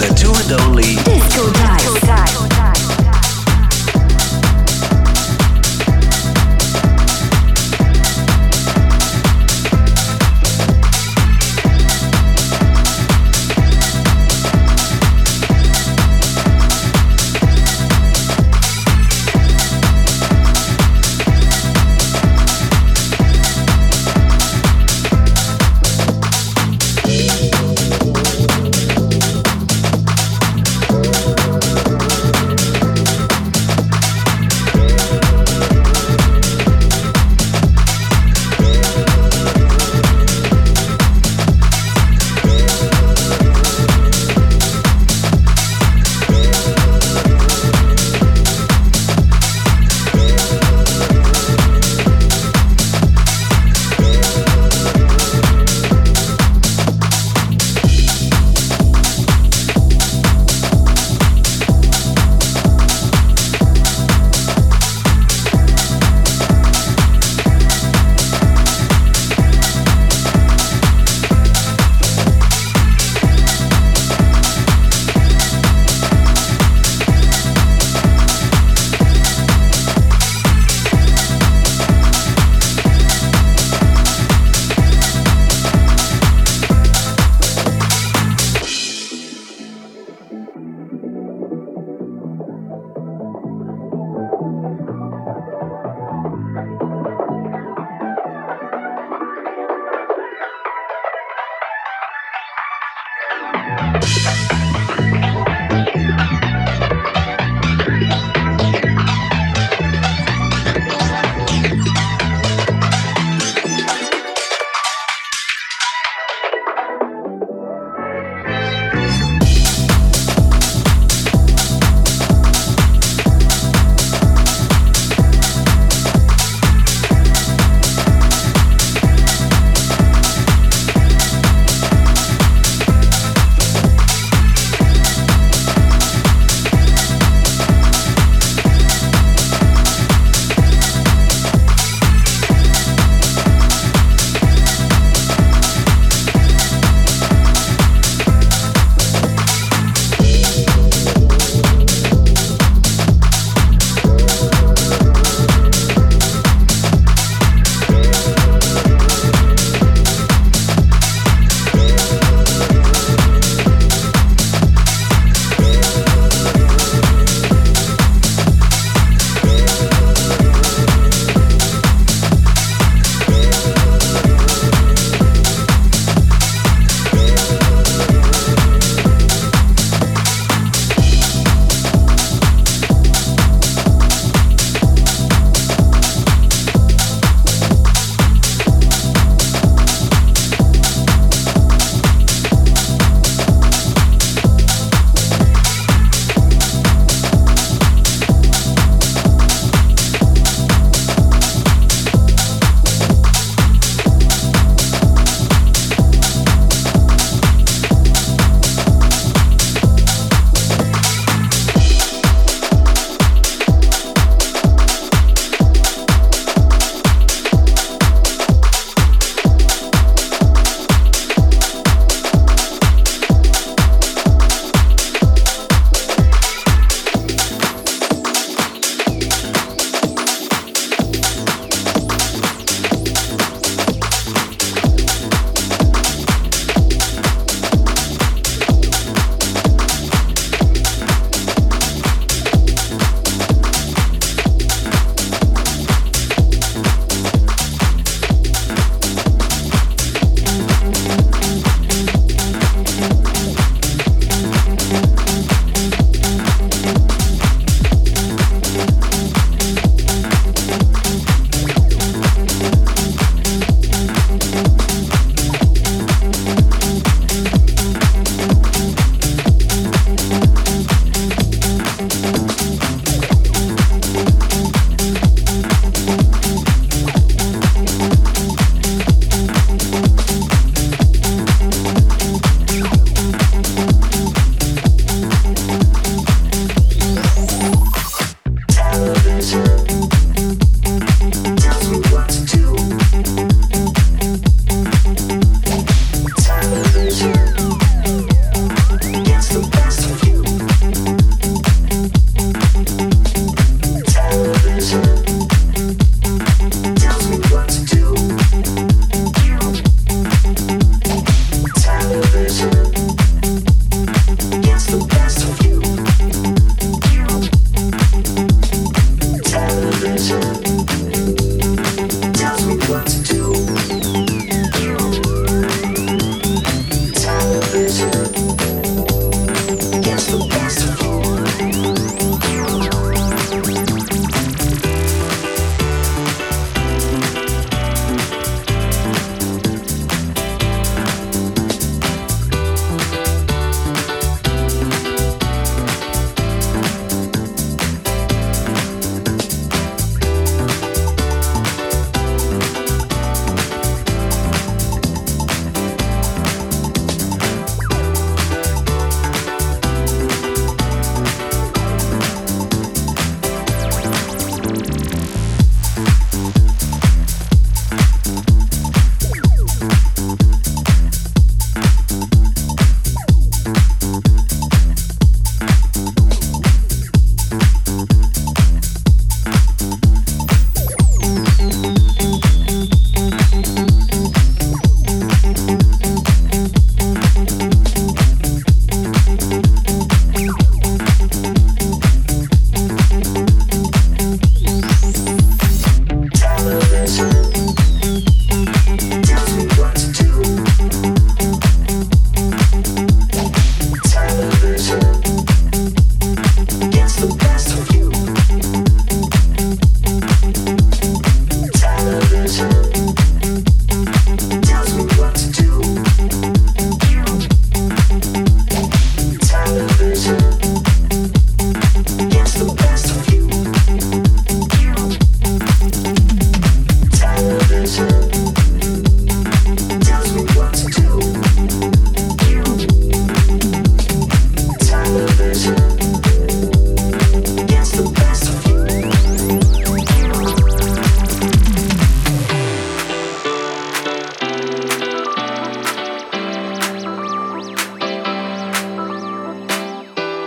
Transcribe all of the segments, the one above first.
the two and only Disco Dice.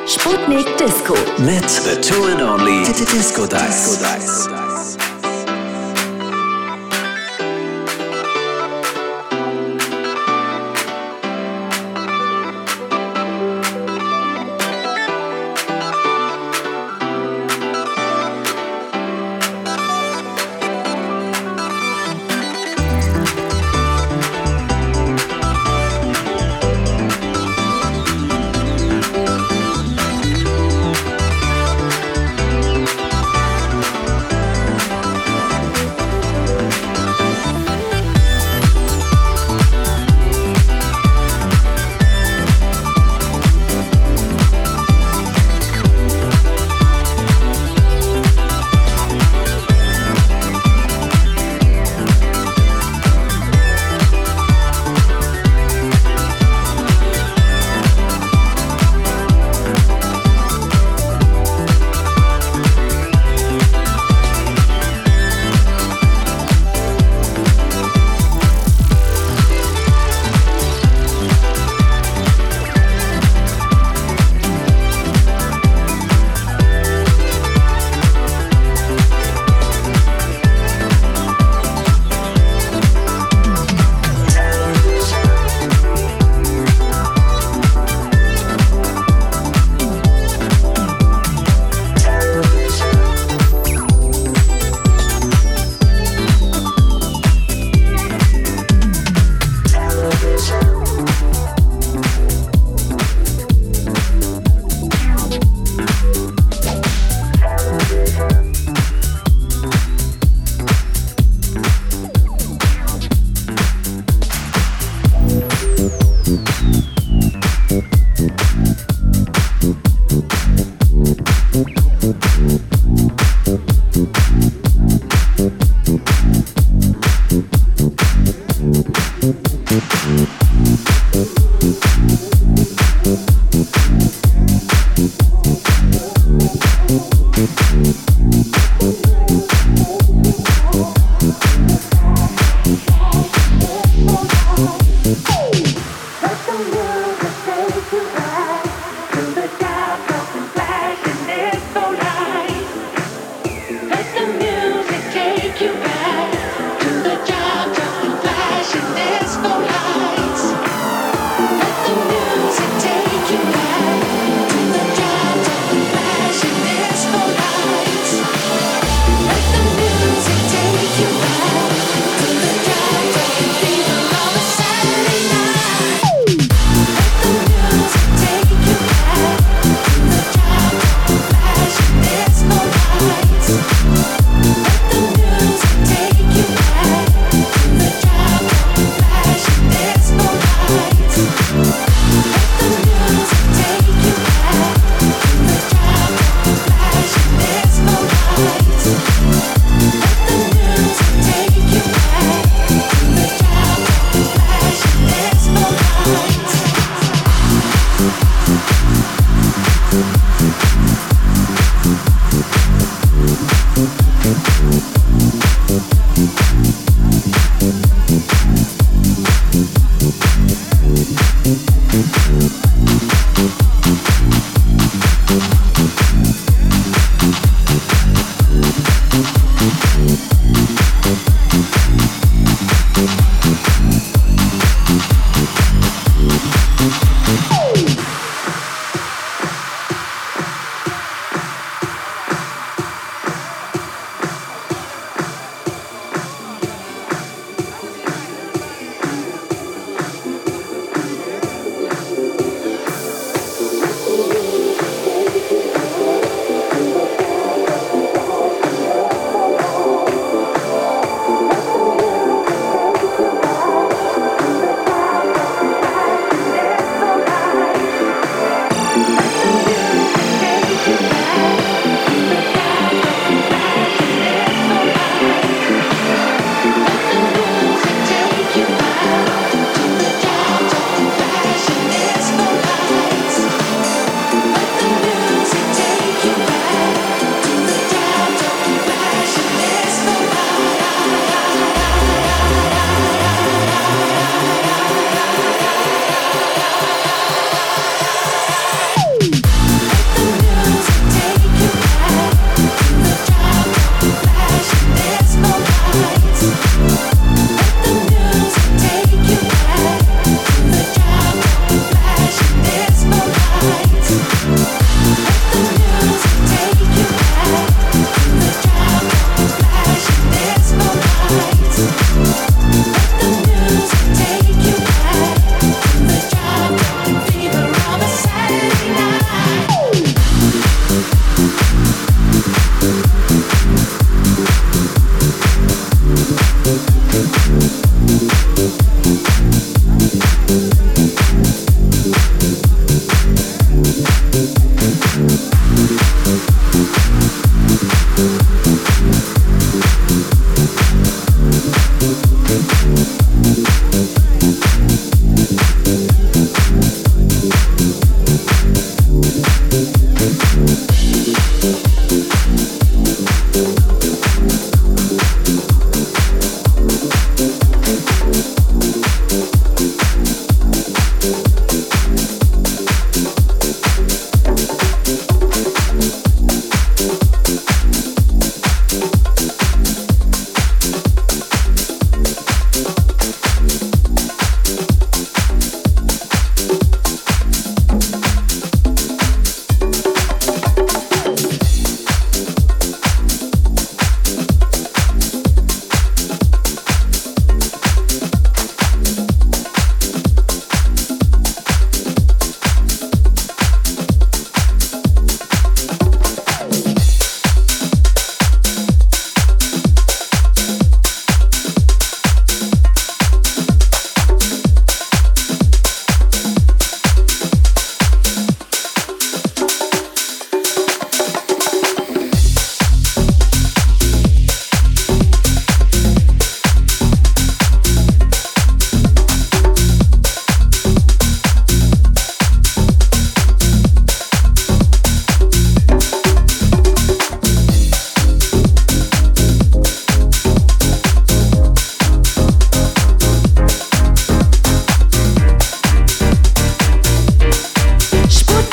Sputnik Disco. Mit The Two and Only Disco Dice. Disco Dice.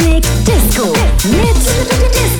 Technik Disco. mit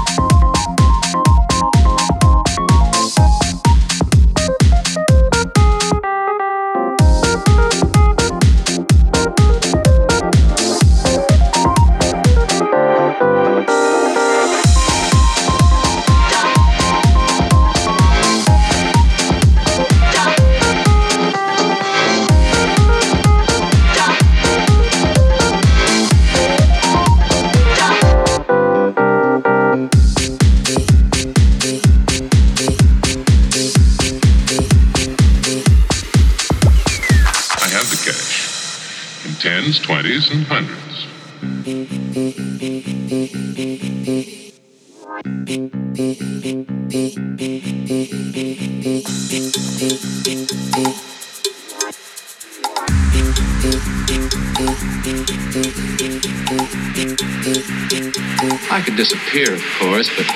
Disappear, of course, but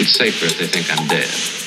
it's safer if they think I'm dead.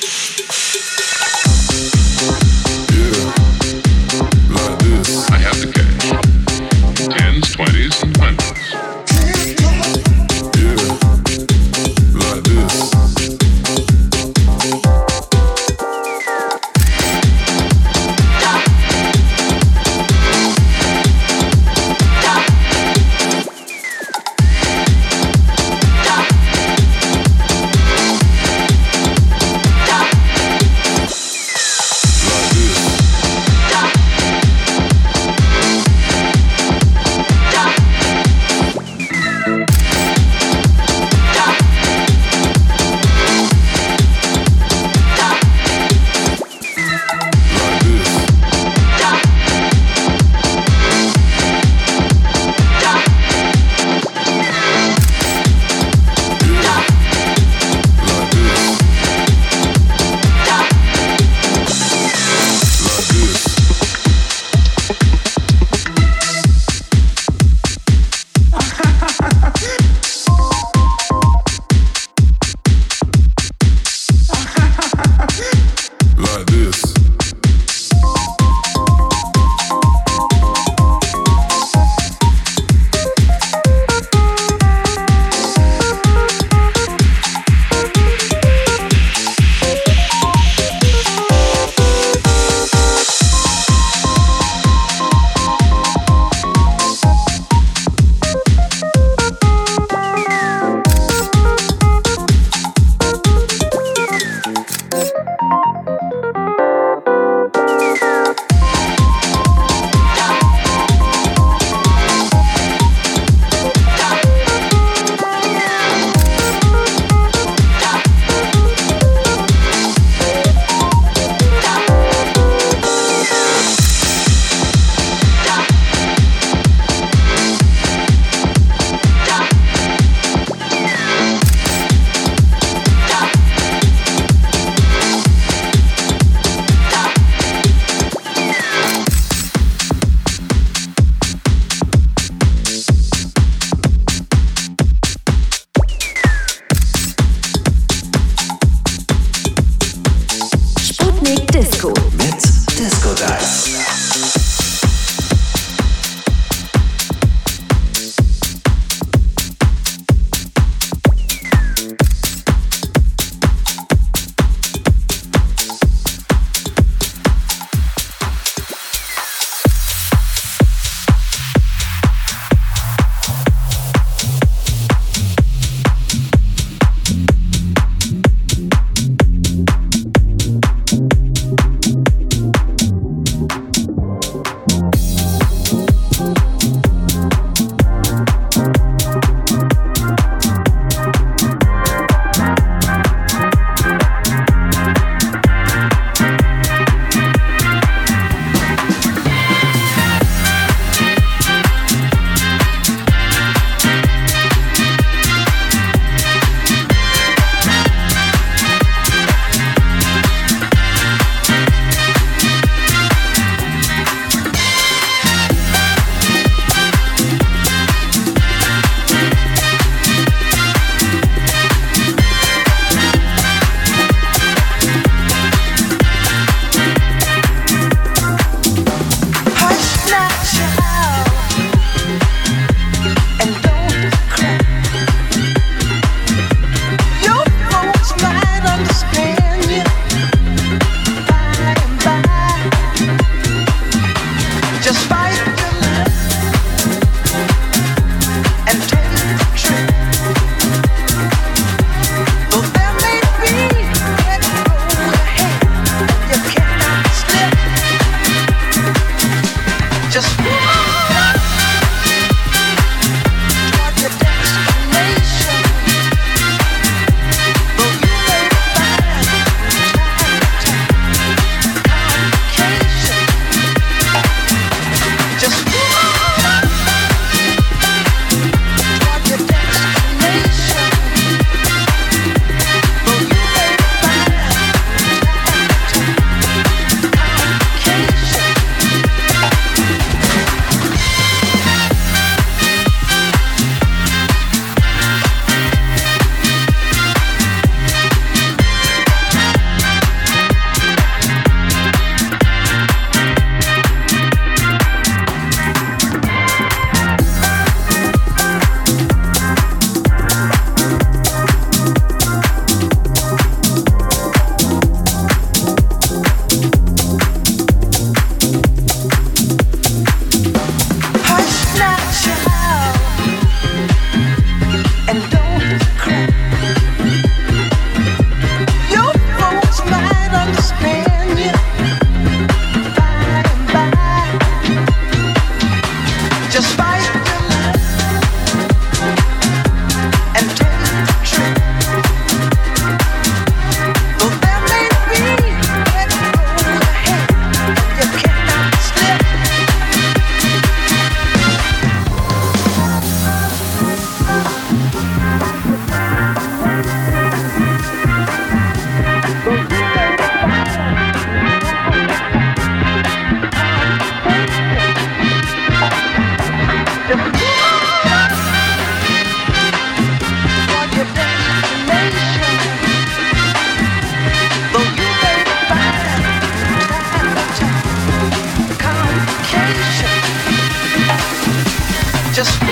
just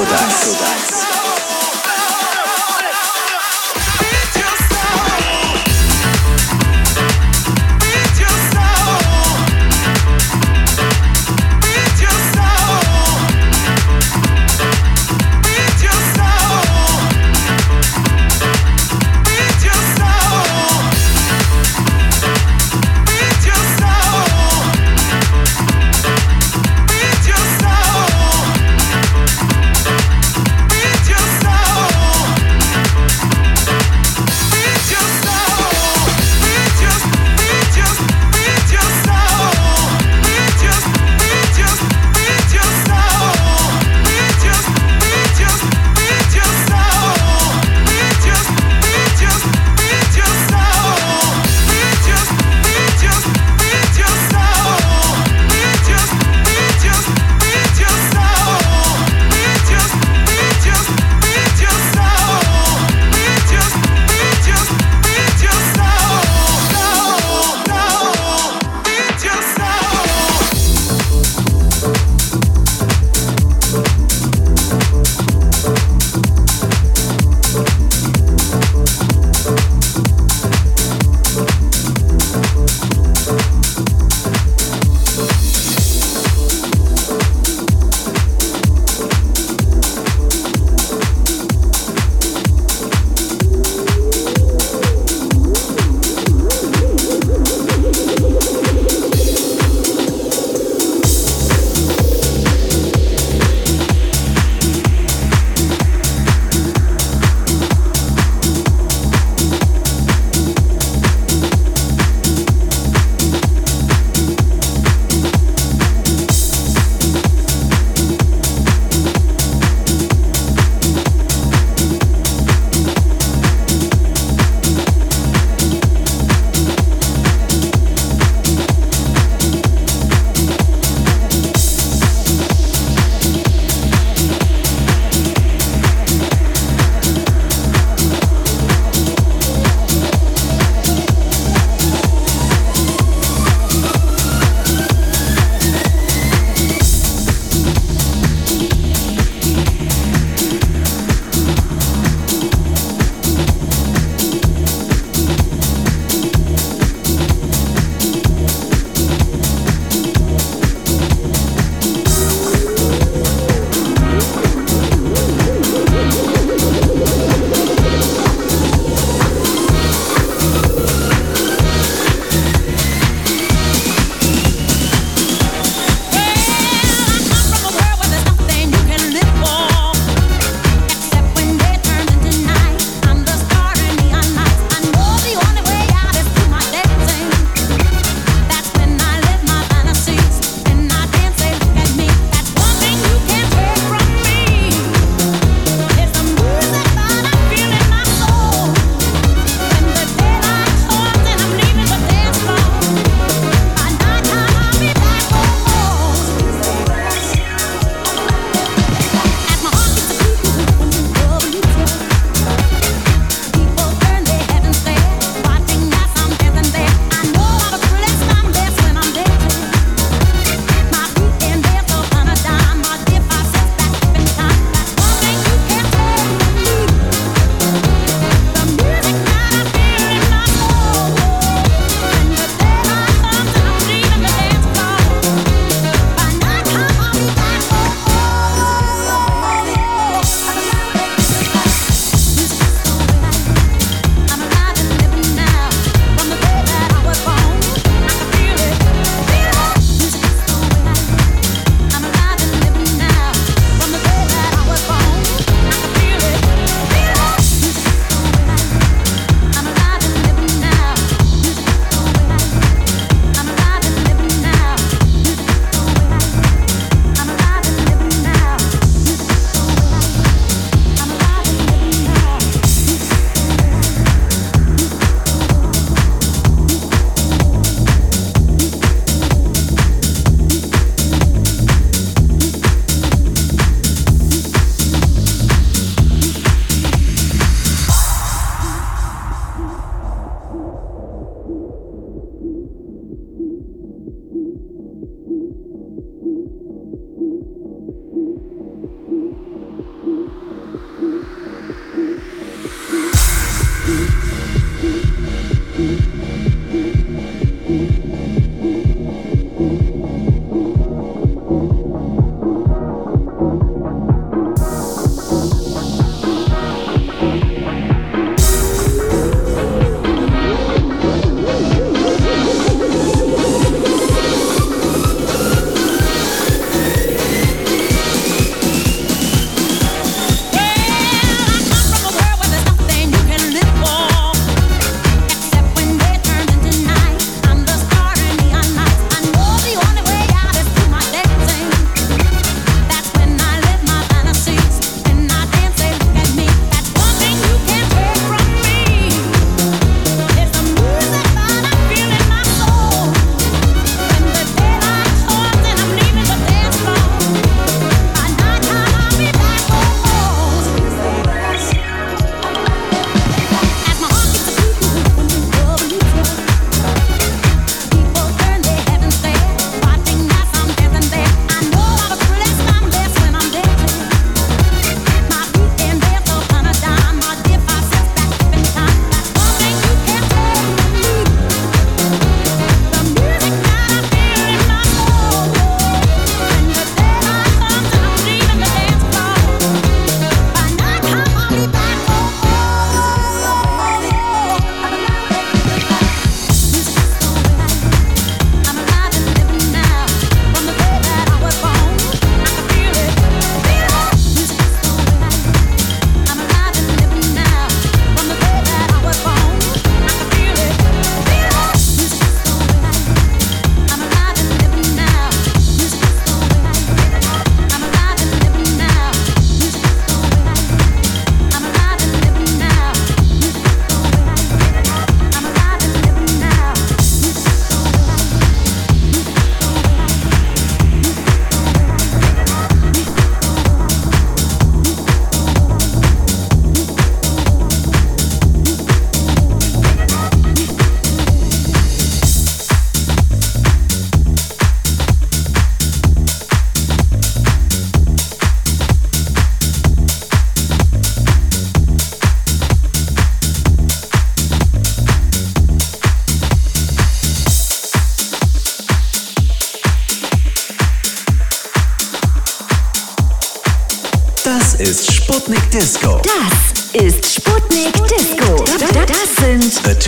Disco Dice.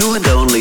Two and only